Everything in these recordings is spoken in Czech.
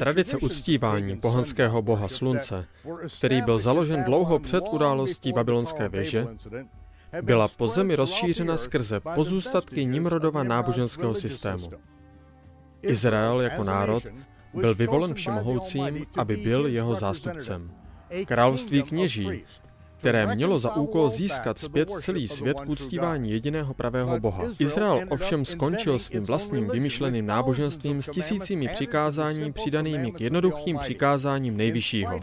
Tradice uctívání pohanského boha slunce, který byl založen dlouho před událostí babylonské věže, byla po zemi rozšířena skrze pozůstatky Nimrodova náboženského systému. Izrael jako národ byl vyvolen všemohoucím, aby byl jeho zástupcem. Království kněží, které mělo za úkol získat zpět celý svět k uctívání jediného pravého Boha. Izrael ovšem skončil svým vlastním vymyšleným náboženstvím s tisícími přikázání přidanými k jednoduchým přikázáním nejvyššího.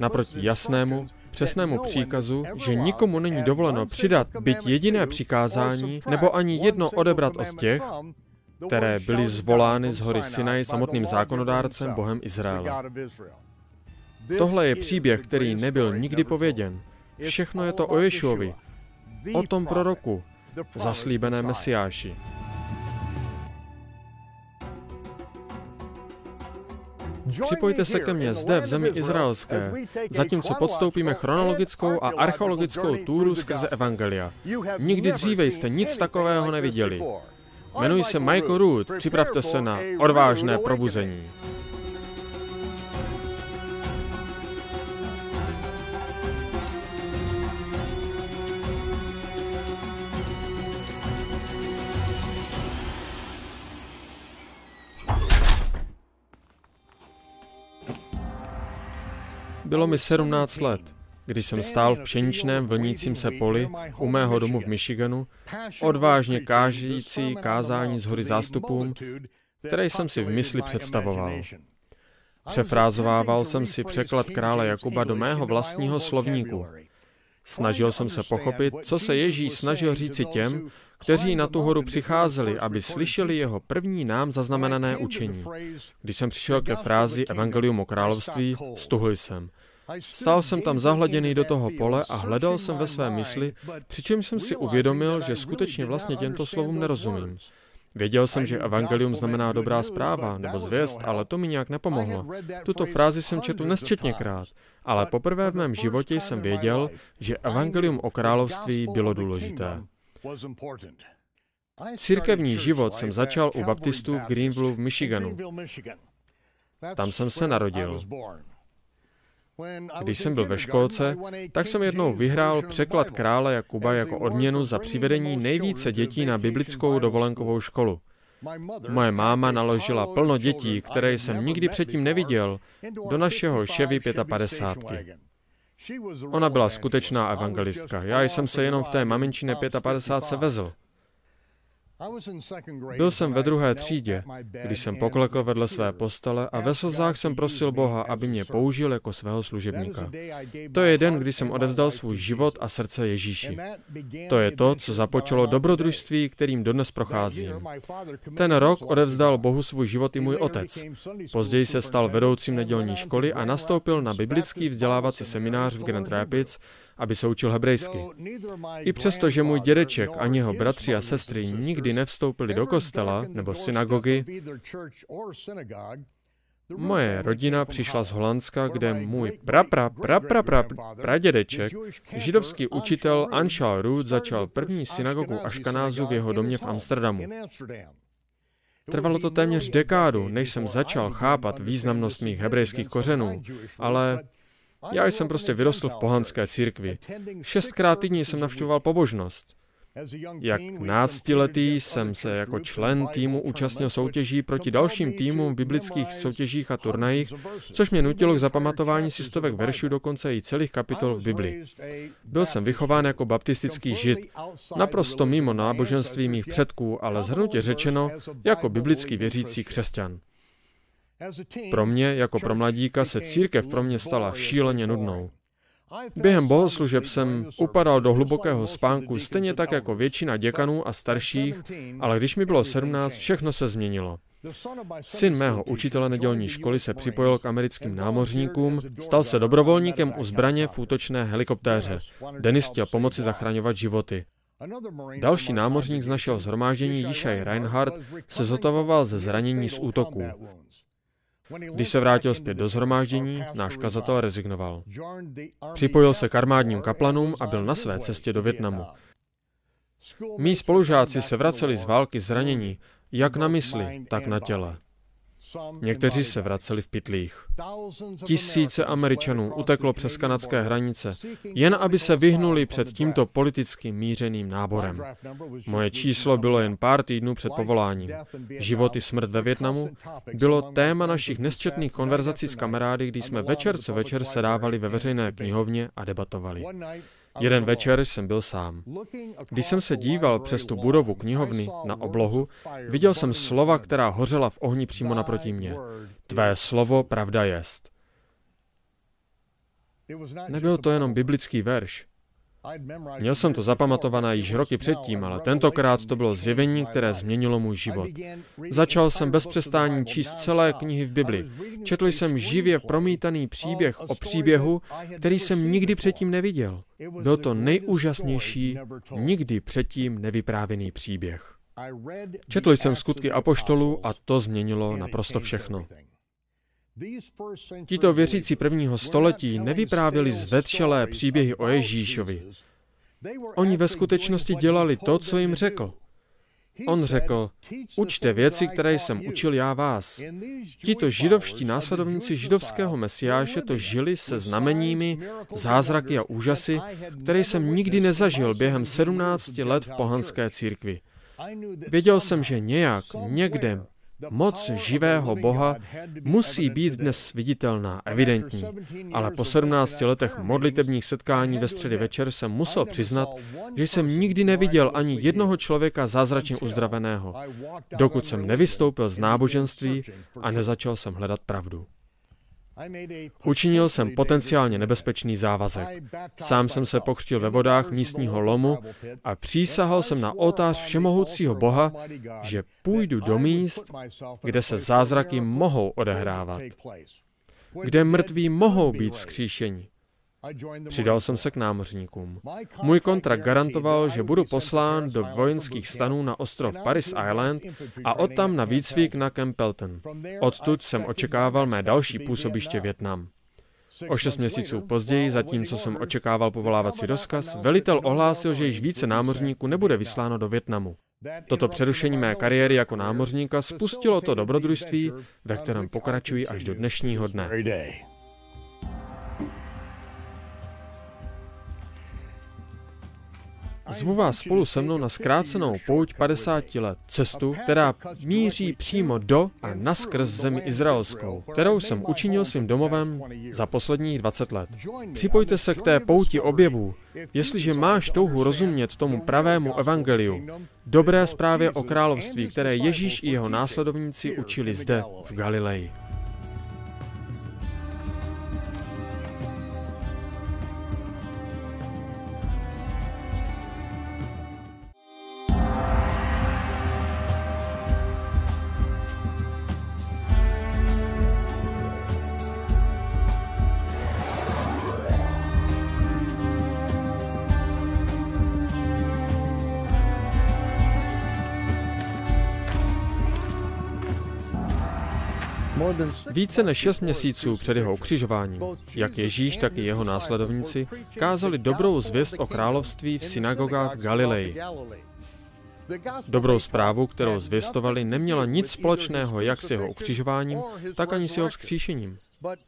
Naproti jasnému, přesnému příkazu, že nikomu není dovoleno přidat byť jediné přikázání nebo ani jedno odebrat od těch, které byly zvolány z hory Sinai samotným zákonodárcem Bohem Izraele. Tohle je příběh, který nebyl nikdy pověděn. Všechno je to o Ješuovi, o tom proroku, zaslíbené Mesiáši. Připojte se ke mně zde v zemi izraelské, zatímco podstoupíme chronologickou a archeologickou túru skrze Evangelia. Nikdy dříve jste nic takového neviděli. Jmenuji se Michael Root, připravte se na odvážné probuzení. Bylo mi 17 let, když jsem stál v pšeničném vlnícím se poli u mého domu v Michiganu, odvážně kážící kázání z hory zástupům, které jsem si v mysli představoval. Přefrázovával jsem si překlad krále Jakuba do mého vlastního slovníku. Snažil jsem se pochopit, co se Ježíš snažil říci těm, kteří na tu horu přicházeli, aby slyšeli jeho první nám zaznamenané učení. Když jsem přišel ke frázi Evangelium o království, stuhl jsem. Stál jsem tam zahladěný do toho pole a hledal jsem ve své mysli, přičemž jsem si uvědomil, že skutečně vlastně těmto slovům nerozumím. Věděl jsem, že evangelium znamená dobrá zpráva nebo zvěst, ale to mi nějak nepomohlo. Tuto frázi jsem četl nesčetněkrát, ale poprvé v mém životě jsem věděl, že evangelium o království bylo důležité. Církevní život jsem začal u baptistů v Greenville v Michiganu. Tam jsem se narodil. Když jsem byl ve školce, tak jsem jednou vyhrál překlad krále Jakuba jako odměnu za přivedení nejvíce dětí na biblickou dovolenkovou školu. Moje máma naložila plno dětí, které jsem nikdy předtím neviděl, do našeho Chevy 55. Ona byla skutečná evangelistka. Já jsem se jenom v té maminčine 55 vezl. Byl jsem ve druhé třídě, když jsem poklekl vedle své postele a ve slzách jsem prosil Boha, aby mě použil jako svého služebníka. To je den, kdy jsem odevzdal svůj život a srdce Ježíši. To je to, co započalo dobrodružství, kterým dodnes procházím. Ten rok odevzdal Bohu svůj život i můj otec. Později se stal vedoucím nedělní školy a nastoupil na biblický vzdělávací seminář v Grand Rapids, aby se učil hebrejsky. I přesto, že můj dědeček ani jeho bratři a sestry nikdy nevstoupili do kostela nebo synagogy, Moje rodina přišla z Holandska, kde můj prapra, prapra, pra, pradědeček, židovský učitel Anshal Root, začal první synagogu Aškanázu v jeho domě v Amsterdamu. Trvalo to téměř dekádu, než jsem začal chápat významnost mých hebrejských kořenů, ale já jsem prostě vyrostl v pohanské církvi. Šestkrát týdně jsem navštěvoval pobožnost. Jak náctiletý jsem se jako člen týmu účastnil soutěží proti dalším týmům v biblických soutěžích a turnajích, což mě nutilo k zapamatování si stovek veršů dokonce i celých kapitol v Bibli. Byl jsem vychován jako baptistický žid, naprosto mimo náboženství mých předků, ale zhrnutě řečeno jako biblický věřící křesťan. Pro mě, jako pro mladíka, se církev pro mě stala šíleně nudnou. Během bohoslužeb jsem upadal do hlubokého spánku, stejně tak jako většina děkanů a starších, ale když mi bylo 17, všechno se změnilo. Syn mého učitele nedělní školy se připojil k americkým námořníkům, stal se dobrovolníkem u zbraně v útočné helikoptéře. Denis chtěl pomoci zachraňovat životy. Další námořník z našeho zhromáždění, Yishai Reinhardt, se zotavoval ze zranění z útoků. Když se vrátil zpět do zhromáždění, náš kazatel rezignoval. Připojil se k armádním kaplanům a byl na své cestě do Větnamu. Mí spolužáci se vraceli z války zranění, jak na mysli, tak na těle. Někteří se vraceli v pytlích. Tisíce Američanů uteklo přes kanadské hranice, jen aby se vyhnuli před tímto politickým mířeným náborem. Moje číslo bylo jen pár týdnů před povoláním. Život i smrt ve Větnamu bylo téma našich nesčetných konverzací s kamarády, když jsme večer co večer sedávali ve veřejné knihovně a debatovali. Jeden večer jsem byl sám. Když jsem se díval přes tu budovu knihovny na oblohu, viděl jsem slova, která hořela v ohni přímo naproti mě. Tvé slovo pravda jest. Nebyl to jenom biblický verš. Měl jsem to zapamatované již roky předtím, ale tentokrát to bylo zjevení, které změnilo můj život. Začal jsem bez přestání číst celé knihy v Bibli. Četl jsem živě promítaný příběh o příběhu, který jsem nikdy předtím neviděl. Byl to nejúžasnější, nikdy předtím nevyprávěný příběh. Četl jsem skutky apoštolů a to změnilo naprosto všechno. Tito věřící prvního století nevyprávěli zvetšelé příběhy o Ježíšovi. Oni ve skutečnosti dělali to, co jim řekl. On řekl, učte věci, které jsem učil já vás. Tito židovští následovníci židovského mesiáše to žili se znameními, zázraky a úžasy, které jsem nikdy nezažil během 17 let v pohanské církvi. Věděl jsem, že nějak, někde, Moc živého Boha musí být dnes viditelná, evidentní, ale po 17 letech modlitebních setkání ve středy večer jsem musel přiznat, že jsem nikdy neviděl ani jednoho člověka zázračně uzdraveného, dokud jsem nevystoupil z náboženství a nezačal jsem hledat pravdu. Učinil jsem potenciálně nebezpečný závazek. Sám jsem se pokřtil ve vodách místního lomu a přísahal jsem na oltář všemohoucího Boha, že půjdu do míst, kde se zázraky mohou odehrávat, kde mrtví mohou být vzkříšeni, Přidal jsem se k námořníkům. Můj kontrakt garantoval, že budu poslán do vojenských stanů na ostrov Paris Island a odtam na výcvik na Campbellton. Odtud jsem očekával mé další působiště Větnam. O šest měsíců později, zatímco jsem očekával povolávací rozkaz, velitel ohlásil, že již více námořníků nebude vysláno do Větnamu. Toto přerušení mé kariéry jako námořníka spustilo to dobrodružství, ve kterém pokračuji až do dnešního dne. Zvu vás spolu se mnou na zkrácenou pouť 50 let, cestu, která míří přímo do a naskrz zemi izraelskou, kterou jsem učinil svým domovem za posledních 20 let. Připojte se k té pouti objevů, jestliže máš touhu rozumět tomu pravému evangeliu, dobré zprávě o království, které Ježíš i jeho následovníci učili zde, v Galileji. Více než šest měsíců před jeho ukřižováním, jak Ježíš, tak i jeho následovníci kázali dobrou zvěst o království v synagogách v Galileji. Dobrou zprávu, kterou zvěstovali, neměla nic společného jak s jeho ukřižováním, tak ani s jeho vzkříšením.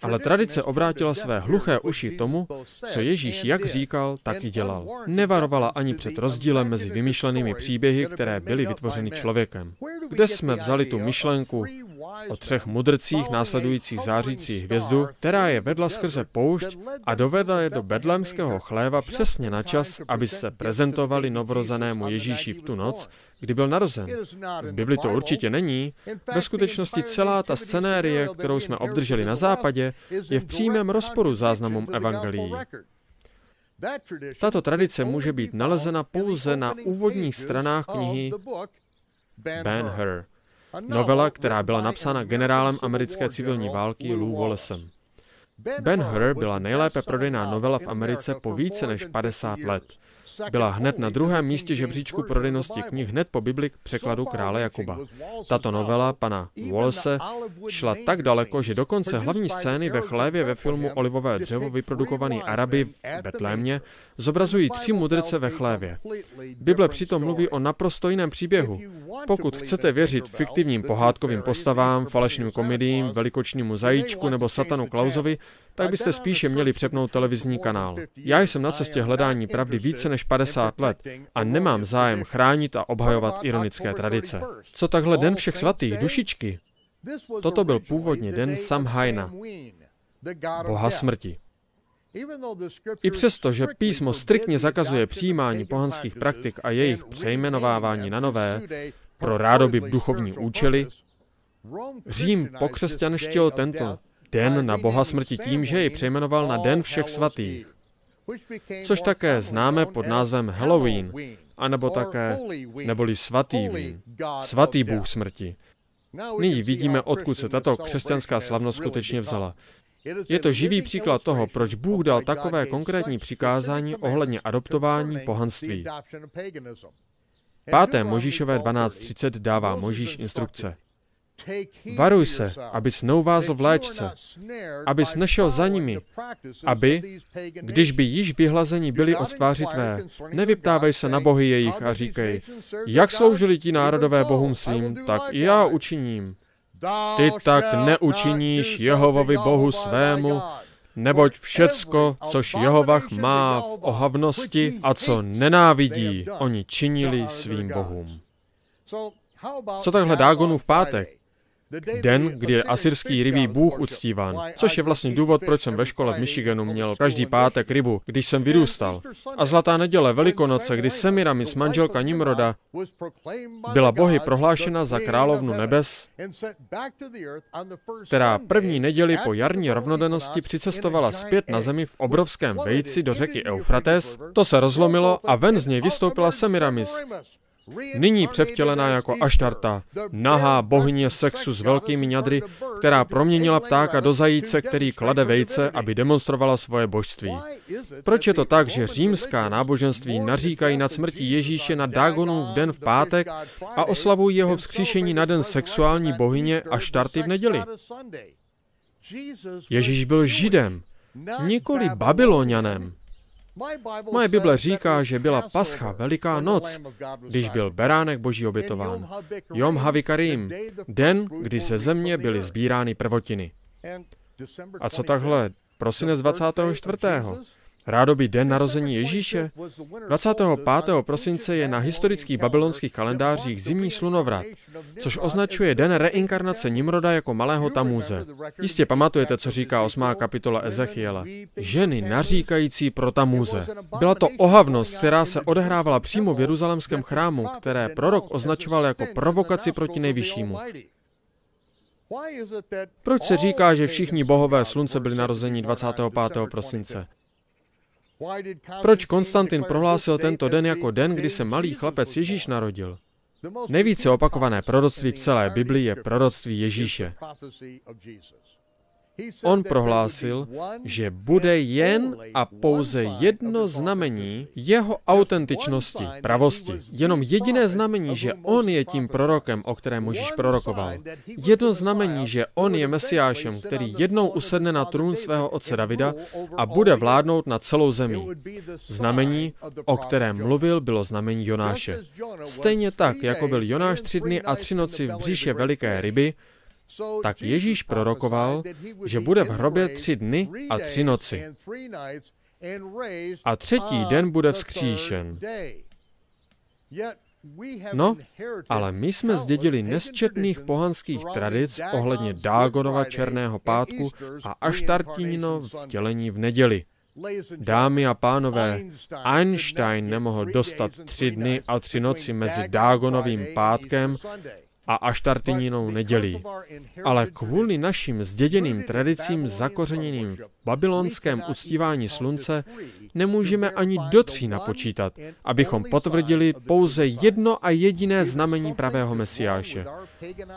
Ale tradice obrátila své hluché uši tomu, co Ježíš jak říkal, tak i dělal. Nevarovala ani před rozdílem mezi vymyšlenými příběhy, které byly vytvořeny člověkem. Kde jsme vzali tu myšlenku o třech mudrcích následujících zářící hvězdu, která je vedla skrze poušť a dovedla je do bedlemského chléva přesně na čas, aby se prezentovali novorozenému Ježíši v tu noc, kdy byl narozen. V Bibli to určitě není. Ve skutečnosti celá ta scenérie, kterou jsme obdrželi na západě, je v přímém rozporu záznamům evangelií. Tato tradice může být nalezena pouze na úvodních stranách knihy Ben Hur, novela, která byla napsána generálem americké civilní války Lou Wallaceem. Ben Hur byla nejlépe prodejná novela v Americe po více než 50 let. Byla hned na druhém místě žebříčku prodejnosti knih hned po Bibli k překladu krále Jakuba. Tato novela pana Wallace šla tak daleko, že dokonce hlavní scény ve chlévě ve filmu Olivové dřevo vyprodukovaný Araby v Betlémě zobrazují tři mudrce ve chlévě. Bible přitom mluví o naprosto jiném příběhu. Pokud chcete věřit fiktivním pohádkovým postavám, falešným komediím, velikočnímu zajíčku nebo satanu Klausovi, tak byste spíše měli přepnout televizní kanál. Já jsem na cestě hledání pravdy více než 50 let a nemám zájem chránit a obhajovat ironické tradice. Co takhle Den všech svatých, dušičky? Toto byl původně den Samhaina, boha smrti. I přesto, že písmo striktně zakazuje přijímání pohanských praktik a jejich přejmenovávání na nové pro rádoby duchovní účely, Řím pokřesťanštil tento den na boha smrti tím, že ji přejmenoval na Den všech svatých, což také známe pod názvem Halloween, anebo také, neboli svatý vín, svatý bůh smrti. Nyní vidíme, odkud se tato křesťanská slavnost skutečně vzala. Je to živý příklad toho, proč Bůh dal takové konkrétní přikázání ohledně adoptování pohanství. Páté Možíšové 12.30 dává Možíš instrukce. Varuj se, abys neuvázl v léčce, abys nešel za nimi, aby, když by již vyhlazeni byli od tváři tvé, nevyptávej se na bohy jejich a říkej, jak sloužili ti národové bohům svým, tak i já učiním. Ty tak neučiníš Jehovovi bohu svému, neboť všecko, což Jehovach má v ohavnosti a co nenávidí, oni činili svým bohům. Co takhle Dágonu v pátek? Den, kdy je asyrský rybí bůh uctíván, což je vlastně důvod, proč jsem ve škole v Michiganu měl každý pátek rybu, když jsem vyrůstal. A zlatá neděle Velikonoce, kdy Semiramis, manželka Nimroda, byla bohy prohlášena za královnu nebes, která první neděli po jarní rovnodennosti přicestovala zpět na zemi v obrovském vejci do řeky Eufrates, to se rozlomilo a ven z něj vystoupila Semiramis, Nyní převtělená jako Aštarta, nahá bohyně sexu s velkými ňadry, která proměnila ptáka do zajíce, který klade vejce, aby demonstrovala svoje božství. Proč je to tak, že římská náboženství naříkají nad smrtí Ježíše na v den v pátek a oslavují jeho vzkříšení na den sexuální bohyně Aštarty v neděli? Ježíš byl židem, nikoli babylonianem. Moje Bible říká, že byla pascha, veliká noc, když byl beránek boží obětován. Jom Havikarim, den, kdy ze země byly sbírány prvotiny. A co takhle prosinec 24. Rádoby den narození Ježíše? 25. prosince je na historických babylonských kalendářích zimní slunovrat, což označuje den reinkarnace Nimroda jako malého Tamůze. Jistě pamatujete, co říká 8. kapitola Ezechiela. Ženy naříkající pro Tamůze. Byla to ohavnost, která se odehrávala přímo v jeruzalemském chrámu, které prorok označoval jako provokaci proti nejvyššímu. Proč se říká, že všichni bohové slunce byli narození 25. prosince? Proč Konstantin prohlásil tento den jako den, kdy se malý chlapec Ježíš narodil? Nejvíce opakované proroctví v celé Biblii je proroctví Ježíše. On prohlásil, že bude jen a pouze jedno znamení jeho autentičnosti, pravosti. Jenom jediné znamení, že on je tím prorokem, o kterém Možíš prorokoval. Jedno znamení, že on je mesiášem, který jednou usedne na trůn svého otce Davida a bude vládnout na celou zemi. Znamení, o kterém mluvil, bylo znamení Jonáše. Stejně tak, jako byl Jonáš tři dny a tři noci v břiše veliké ryby, tak Ježíš prorokoval, že bude v hrobě tři dny a tři noci. A třetí den bude vzkříšen. No, ale my jsme zdědili nesčetných pohanských tradic ohledně Dágonova černého pátku a Aštartínino vtělení v neděli. Dámy a pánové, Einstein nemohl dostat tři dny a tři noci mezi Dágonovým pátkem a aštartininou nedělí. Ale kvůli našim zděděným tradicím zakořeněným v babylonském uctívání slunce nemůžeme ani do tří napočítat, abychom potvrdili pouze jedno a jediné znamení pravého mesiáše.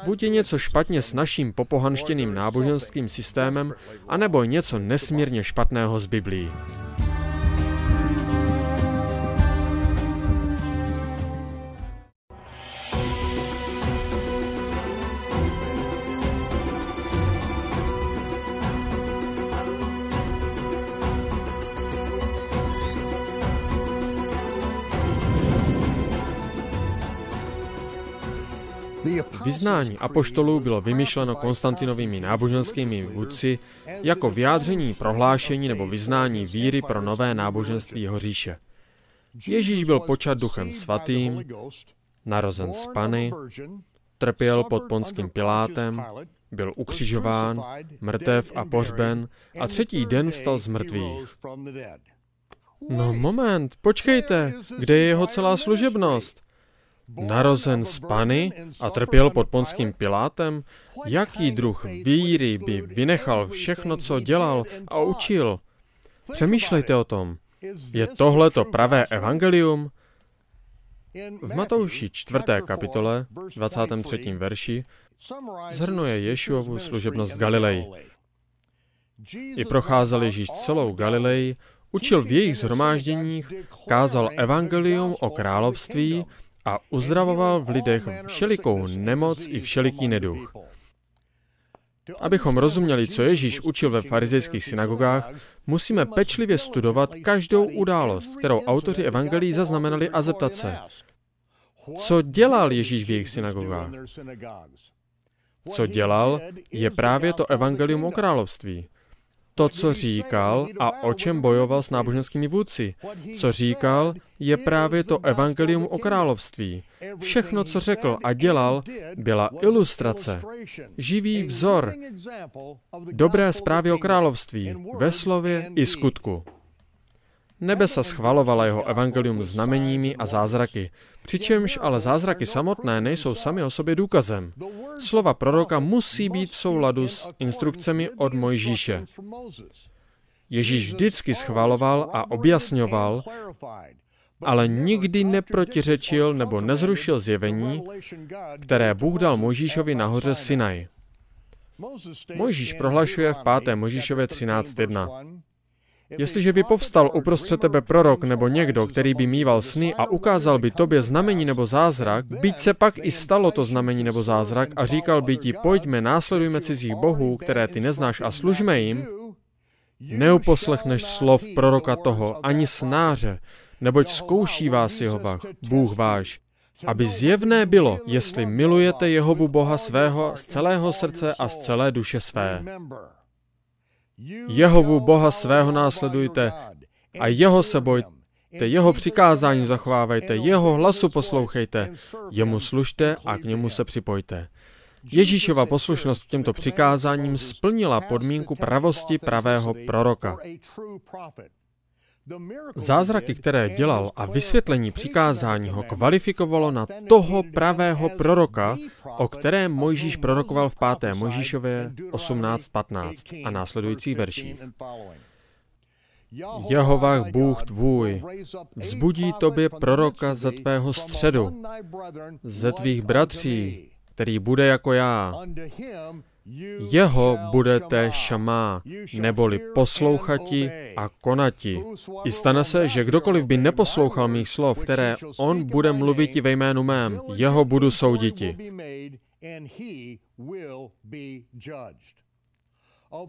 Buď je něco špatně s naším popohanštěným náboženským systémem, anebo něco nesmírně špatného z Biblii. Vyznání apoštolů bylo vymyšleno Konstantinovými náboženskými vůdci jako vyjádření prohlášení nebo vyznání víry pro nové náboženství jeho říše. Ježíš byl počat duchem svatým, narozen z Pany, trpěl pod ponským Pilátem, byl ukřižován, mrtev a pohřben a třetí den vstal z mrtvých. No moment, počkejte, kde je jeho celá služebnost? Narozen z Pany a trpěl pod ponským Pilátem? Jaký druh víry by vynechal všechno, co dělal a učil? Přemýšlejte o tom. Je tohle to pravé evangelium? V Matouši 4. kapitole, 23. verši, zhrnuje Ješuovu služebnost v Galileji. I procházel Ježíš celou Galilei, učil v jejich zhromážděních, kázal evangelium o království a uzdravoval v lidech všelikou nemoc i všeliký neduch. Abychom rozuměli, co Ježíš učil ve farizejských synagogách, musíme pečlivě studovat každou událost, kterou autoři evangelií zaznamenali a zeptat se, co dělal Ježíš v jejich synagogách. Co dělal, je právě to evangelium o království. To, co říkal a o čem bojoval s náboženskými vůdci. Co říkal, je právě to evangelium o království. Všechno, co řekl a dělal, byla ilustrace, živý vzor, dobré zprávy o království, ve slově i skutku. Nebesa schvalovala jeho evangelium znameními a zázraky, přičemž ale zázraky samotné nejsou sami o sobě důkazem. Slova proroka musí být v souladu s instrukcemi od Mojžíše. Ježíš vždycky schvaloval a objasňoval, ale nikdy neprotiřečil nebo nezrušil zjevení, které Bůh dal Mojžíšovi nahoře Sinaj. Mojžíš prohlašuje v 5. Mojžíšově 13.1. Jestliže by povstal uprostřed tebe prorok nebo někdo, který by mýval sny a ukázal by tobě znamení nebo zázrak, byť se pak i stalo to znamení nebo zázrak a říkal by ti, pojďme, následujme cizích bohů, které ty neznáš a služme jim, neuposlechneš slov proroka toho, ani snáře, neboť zkouší vás Jehova, Bůh váš, aby zjevné bylo, jestli milujete Jehovu Boha svého z celého srdce a z celé duše své. Jehovu Boha svého následujte a jeho se bojte, jeho přikázání zachovávajte, jeho hlasu poslouchejte, jemu služte a k němu se připojte. Ježíšova poslušnost k těmto přikázáním splnila podmínku pravosti pravého proroka. Zázraky, které dělal a vysvětlení přikázání ho kvalifikovalo na toho pravého proroka, o kterém Mojžíš prorokoval v 5. Mojžíšově 18.15 a následujících verších. Jehovah Bůh tvůj, vzbudí tobě proroka ze tvého středu, ze tvých bratří, který bude jako já. Jeho budete šamá, neboli poslouchati a konati. I stane se, že kdokoliv by neposlouchal mých slov, které on bude mluvit ve jménu mém, jeho budu souditi.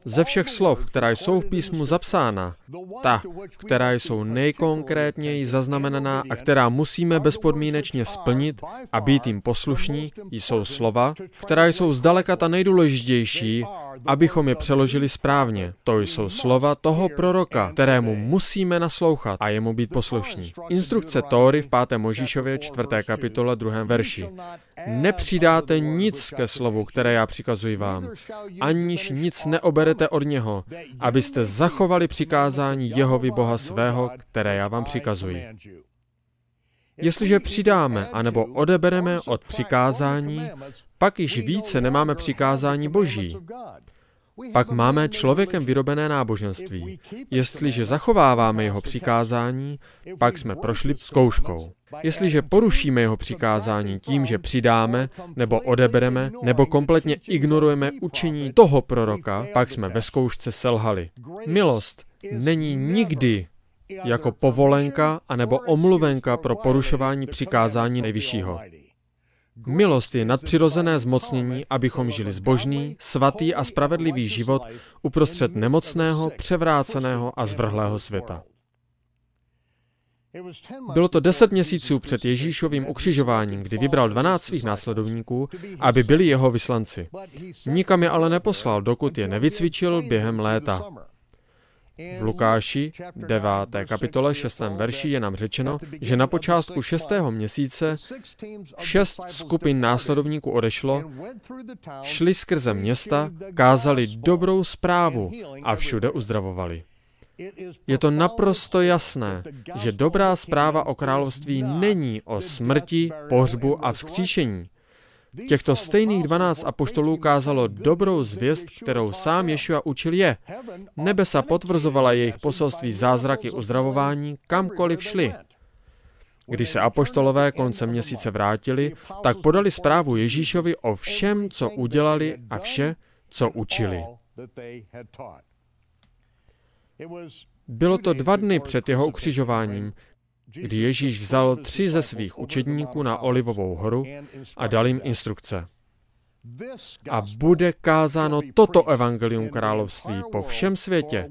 Ze všech slov, která jsou v písmu zapsána, ta, která jsou nejkonkrétněji zaznamenaná a která musíme bezpodmínečně splnit a být jim poslušní, jsou slova, která jsou zdaleka ta nejdůležitější, abychom je přeložili správně. To jsou slova toho proroka, kterému musíme naslouchat a jemu být poslušní. Instrukce Tóry v 5. Možíšově 4. kapitole 2. verši. Nepřidáte nic ke slovu, které já přikazuji vám, aniž nic neoberete od něho, abyste zachovali přikázání Jehovi Boha svého, které já vám přikazuji. Jestliže přidáme anebo odebereme od přikázání, pak již více nemáme přikázání Boží. Pak máme člověkem vyrobené náboženství. Jestliže zachováváme jeho přikázání, pak jsme prošli zkouškou. Jestliže porušíme jeho přikázání tím, že přidáme, nebo odebereme, nebo kompletně ignorujeme učení toho proroka, pak jsme ve zkoušce selhali. Milost není nikdy jako povolenka anebo omluvenka pro porušování přikázání nejvyššího. Milost je nadpřirozené zmocnění, abychom žili zbožný, svatý a spravedlivý život uprostřed nemocného, převráceného a zvrhlého světa. Bylo to deset měsíců před Ježíšovým ukřižováním, kdy vybral 12 svých následovníků, aby byli jeho vyslanci. Nikam je ale neposlal, dokud je nevycvičil během léta. V Lukáši 9. kapitole 6. verši je nám řečeno, že na počátku 6. měsíce šest skupin následovníků odešlo, šli skrze města, kázali dobrou zprávu a všude uzdravovali. Je to naprosto jasné, že dobrá zpráva o království není o smrti, pohřbu a vzkříšení. Těchto stejných dvanáct apoštolů kázalo dobrou zvěst, kterou sám Ješua učil je. Nebesa potvrzovala jejich poselství zázraky uzdravování, kamkoliv šli. Když se apoštolové koncem měsíce vrátili, tak podali zprávu Ježíšovi o všem, co udělali a vše, co učili. Bylo to dva dny před jeho ukřižováním, kdy Ježíš vzal tři ze svých učedníků na Olivovou horu a dal jim instrukce. A bude kázáno toto evangelium království po všem světě,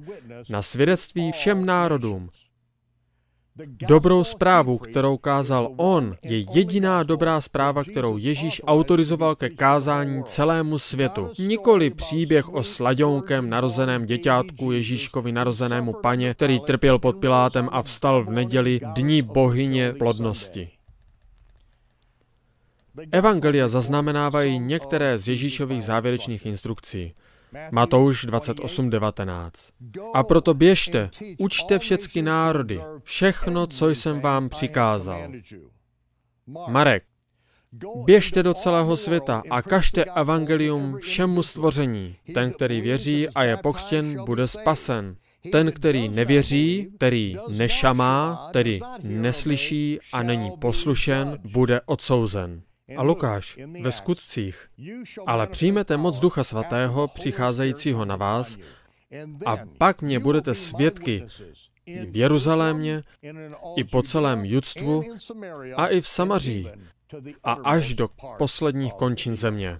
na svědectví všem národům, Dobrou zprávu, kterou kázal on, je jediná dobrá zpráva, kterou Ježíš autorizoval ke kázání celému světu. Nikoli příběh o sladěnkem narozeném děťátku Ježíškovi narozenému paně, který trpěl pod Pilátem a vstal v neděli dní bohyně plodnosti. Evangelia zaznamenávají některé z Ježíšových závěrečných instrukcí. Matouš 28.19. A proto běžte, učte všechny národy, všechno, co jsem vám přikázal. Marek, Běžte do celého světa a kažte evangelium všemu stvoření. Ten, který věří a je pokřtěn, bude spasen. Ten, který nevěří, který nešamá, tedy neslyší a není poslušen, bude odsouzen. A Lukáš ve skutcích. Ale přijmete moc Ducha Svatého přicházejícího na vás a pak mě budete svědky v Jeruzalémě i po celém judstvu a i v Samaří a až do posledních končin země.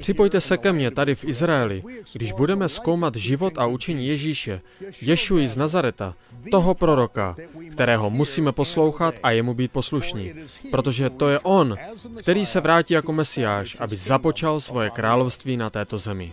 Připojte se ke mně tady v Izraeli, když budeme zkoumat život a učení Ježíše, Ješuji z Nazareta, toho proroka, kterého musíme poslouchat a jemu být poslušní, protože to je on, který se vrátí jako mesiáš, aby započal svoje království na této zemi.